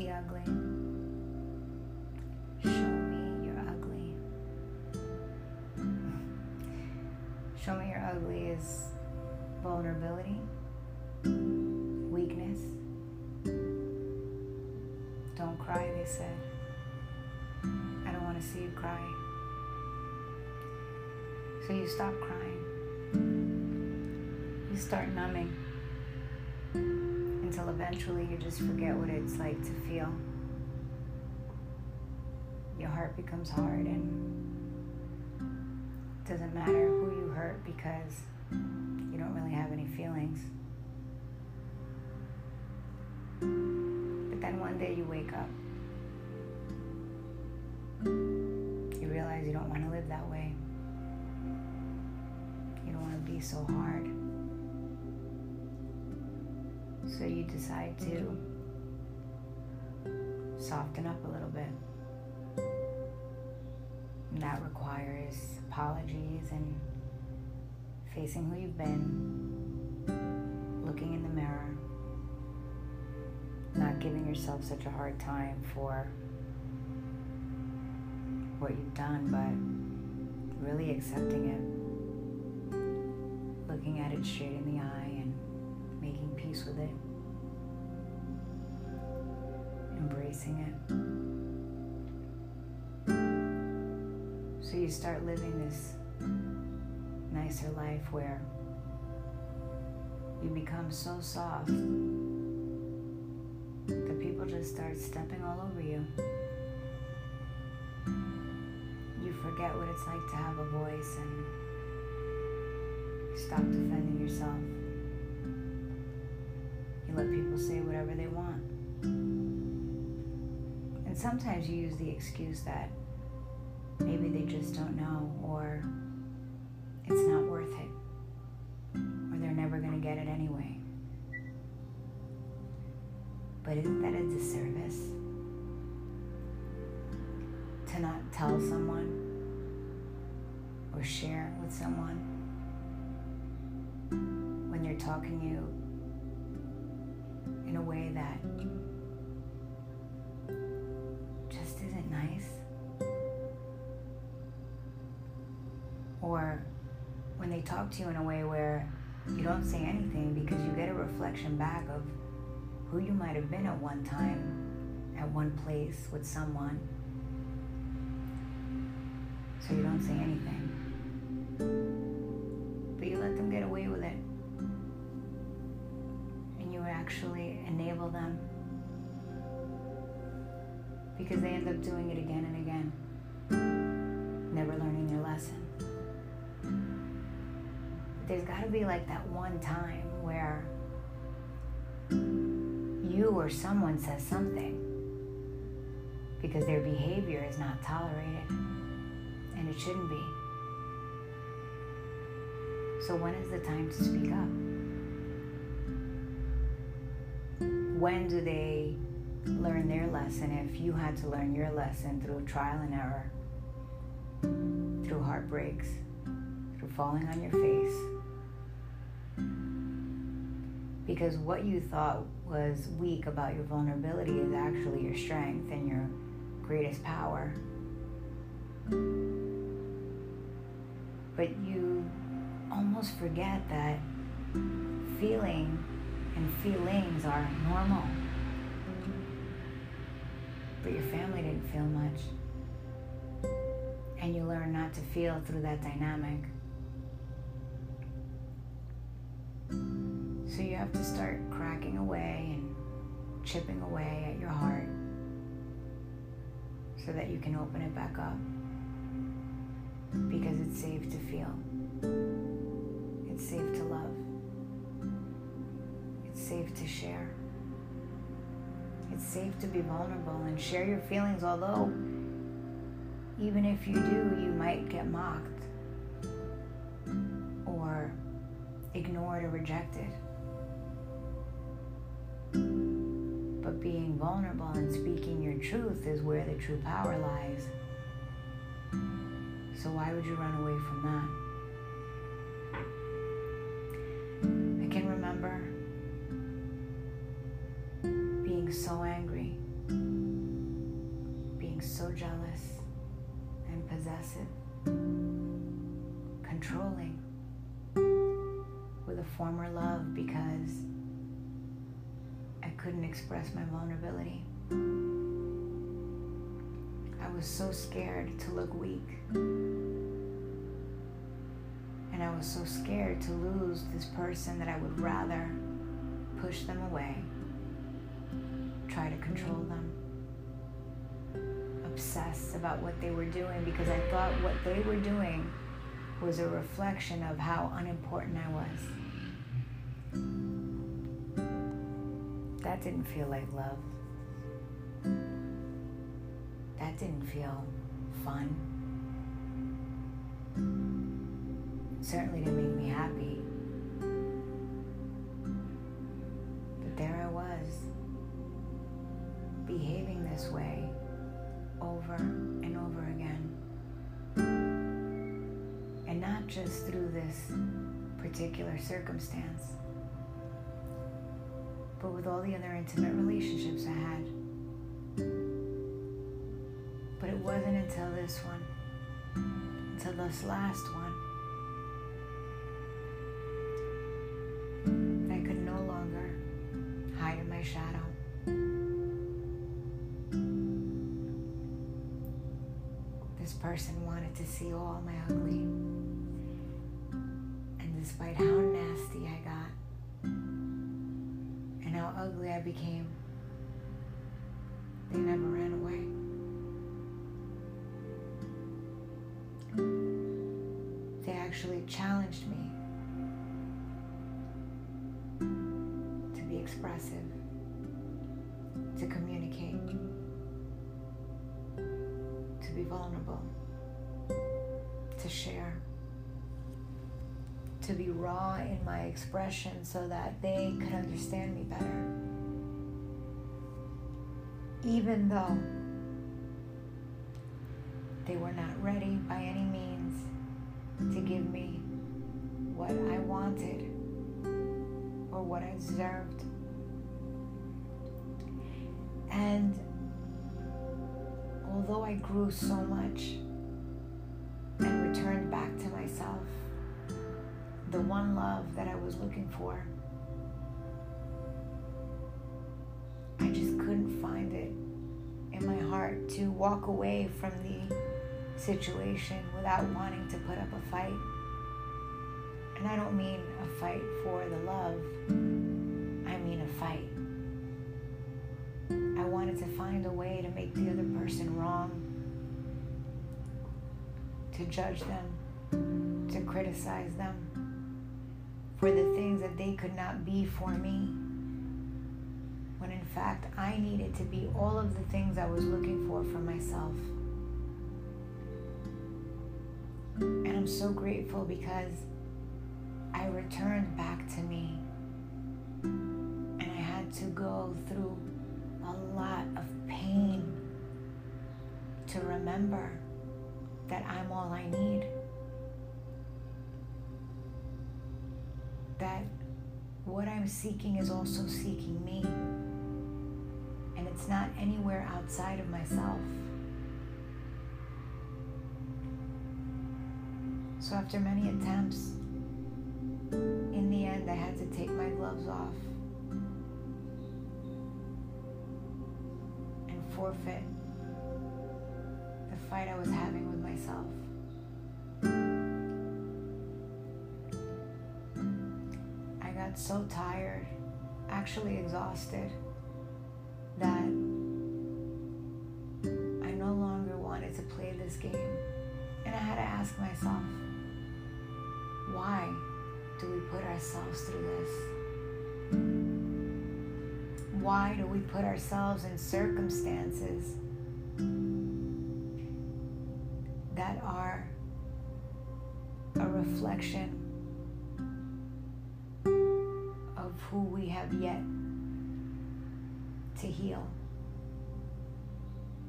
the ugly. Show me your ugly. Show me your ugly is vulnerability, weakness. Don't cry, they said. I don't want to see you cry. So you stop crying. You start numbing until eventually you just forget what it's like to feel. Your heart becomes hard and it doesn't matter who you hurt because you don't really have any feelings. But then one day you wake up. You realize you don't want to live that way. You don't want to be so hard. So you decide to soften up a little bit. And that requires apologies and facing who you've been, looking in the mirror, not giving yourself such a hard time for what you've done, but really accepting it, looking at it straight in the eye peace with it, embracing it. So you start living this nicer life where you become so soft that people just start stepping all over you. You forget what it's like to have a voice and stop defending yourself. You let people say whatever they want. And sometimes you use the excuse that maybe they just don't know or it's not worth it or they're never going to get it anyway. But isn't that a disservice? To not tell someone or share with someone when they're talking you in a way that just isn't nice? Or when they talk to you in a way where you don't say anything because you get a reflection back of who you might have been at one time, at one place with someone. So you don't say anything. Because they end up doing it again and again, never learning their lesson But there's got to be like that one time where you or someone says something because their behavior is not tolerated and it shouldn't be. So, when is the time to speak up? When do they learn their lesson if you had to learn your lesson through trial and error, through heartbreaks, through falling on your face? Because what you thought was weak about your vulnerability is actually your strength and your greatest power. But you almost forget that feeling and feelings are normal. But your family didn't feel much. And you learn not to feel through that dynamic. So you have to start cracking away and chipping away at your heart so that you can open it back up. Because it's safe to feel, it's safe to love, it's safe to share, it's safe to be vulnerable and share your feelings, although, even if you do, you might get mocked or ignored or rejected. But being vulnerable and speaking your truth is where the true power lies. So why would you run away from that? Being so angry, being so jealous and possessive, controlling with a former love because I couldn't express my vulnerability. I was so scared to look weak. And I was so scared to lose this person that I would rather push them away, control them, obsess about what they were doing because I thought what they were doing was a reflection of how unimportant I was. That didn't feel like love. That didn't feel fun. Certainly didn't make me happy. This way over and over again. And not just through this particular circumstance but with all the other intimate relationships I had. But it wasn't until this one, until this last one, This person wanted to see all my ugly. And despite how nasty I got, and how ugly I became, they never ran away. They actually challenged me to be expressive, to communicate, be vulnerable, to share to be raw in my expression so that they could understand me better. Even though they were not ready by any means to give me what I wanted or what I deserved. And although I grew so much and returned back to myself, the one love that I was looking for. I just couldn't find it in my heart to walk away from the situation without wanting to put up a fight. And I don't mean a fight for the love, I mean a fight. I wanted to find a way to make the other person wrong, to judge them, to criticize them for the things that they could not be for me. When in fact, I needed to be all of the things I was looking for for myself. And I'm so grateful because I returned back to me. And I had to go through a lot of pain to remember that I'm all I need. that what I'm seeking is also seeking me. And it's not anywhere outside of myself. So after many attempts, in the end, I had to take my gloves off forfeit the fight I was having with myself. I got so tired, actually exhausted, that I no longer wanted to play this game. And I had to ask myself, why do we put ourselves through this? Why do we put ourselves in circumstances that are a reflection of who we have yet to heal.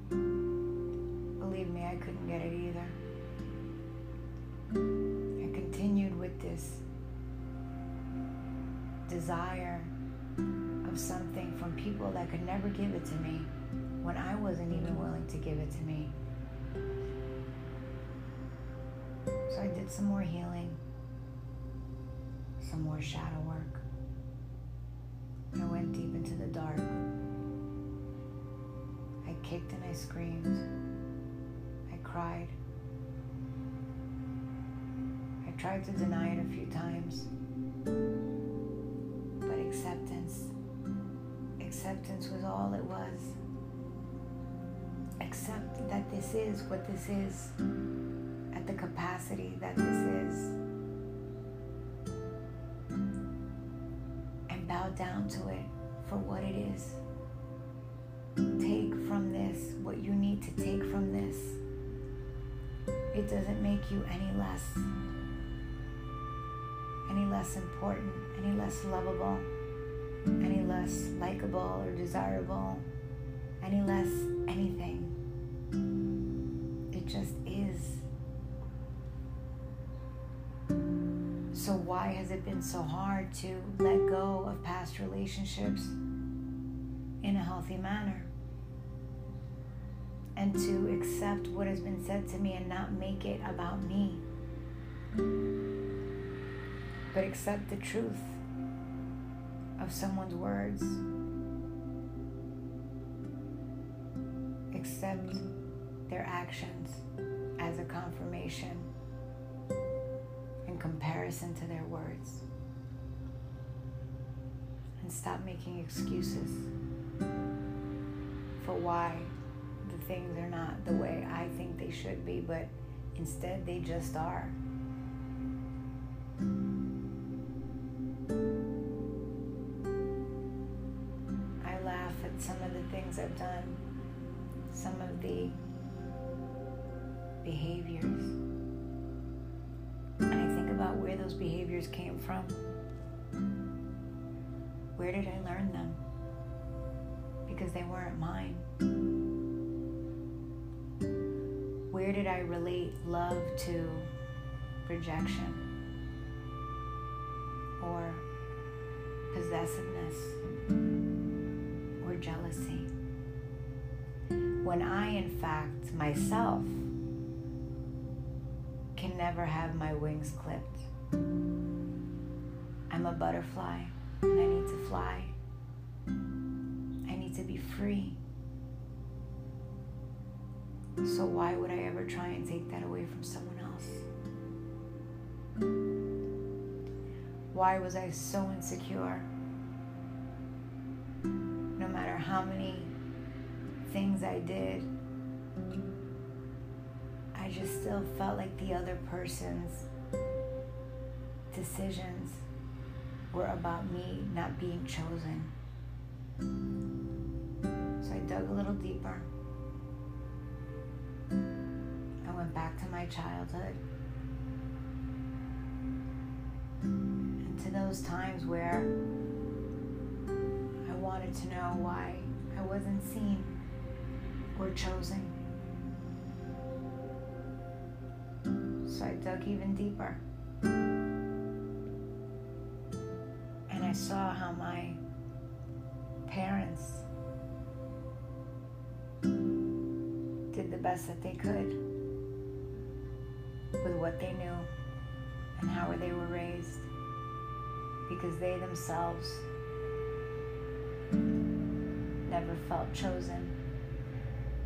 Believe me, I couldn't get it either. I continued with this desire of something from people that could never give it to me when I wasn't even willing to give it to me. So I did some more healing, some more shadow work. I went deep into the dark. I kicked and I screamed. I cried. I tried to deny it a few times. But acceptance, acceptance was all it was. Accept that this is what this is, at the capacity that this is. And bow down to it for what it is. Take from this what you need to take from this. It doesn't make you any less any less important, any less lovable, any less likable or desirable, any less anything. It just is. So, why has it been so hard to let go of past relationships in a healthy manner? And to accept what has been said to me and not make it about me but accept the truth of someone's words. Accept their actions as a confirmation in comparison to their words. And stop making excuses for why the things are not the way I think they should be, but instead they just are. Things I've done, some of the behaviors. And I think about where those behaviors came from. Where did I learn them? Because they weren't mine. Where did I relate love to rejection or possessiveness or jealousy? When I, in fact, myself, can never have my wings clipped. I'm a butterfly and I need to fly. I need to be free. So, why would I ever try and take that away from someone else? Why was I so insecure? No matter how many things I did, I just still felt like the other person's decisions were about me not being chosen. So I dug a little deeper. I went back to my childhood. And to those times where I wanted to know why I wasn't seen were chosen. So I dug even deeper. And I saw how my parents did the best that they could with what they knew and how they were raised because they themselves never felt chosen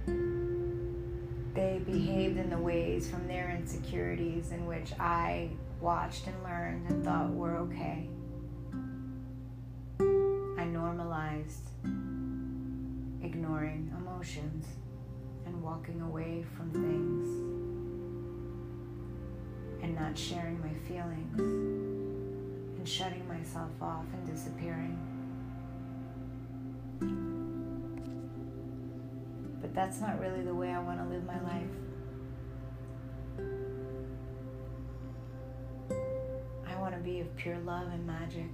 they behaved in the ways from their insecurities in which I watched and learned and thought were okay. I normalized ignoring emotions and walking away from things and not sharing my feelings and shutting myself off and disappearing. That's not really the way I want to live my life. I want to be of pure love and magic.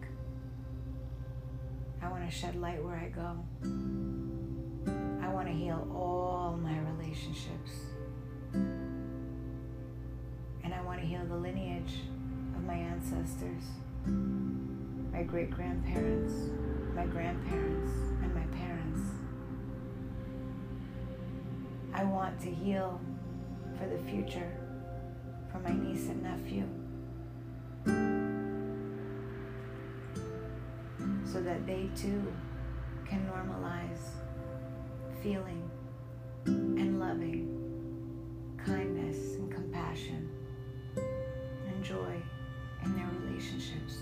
I want to shed light where I go. I want to heal all my relationships. And I want to heal the lineage of my ancestors, my great grandparents, my grandparents, and my parents. I want to heal for the future for my niece and nephew. So that they too can normalize feeling and loving kindness and compassion and joy in their relationships.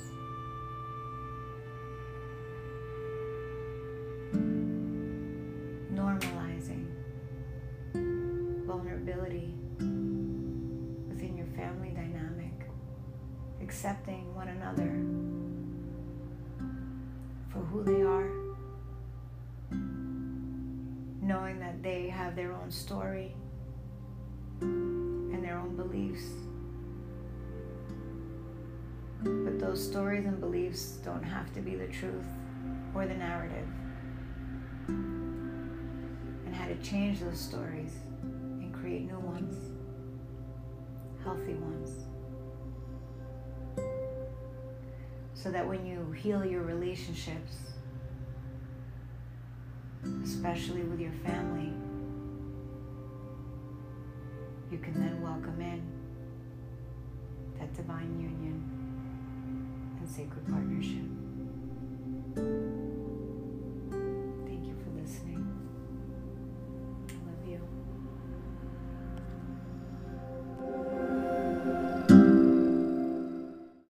Normalizing accepting one another for who they are, knowing that they have their own story and their own beliefs. But those stories and beliefs don't have to be the truth or the narrative. And how to change those stories and create new ones, healthy ones. So that when you heal your relationships, especially with your family, you can then welcome in that divine union and sacred partnership.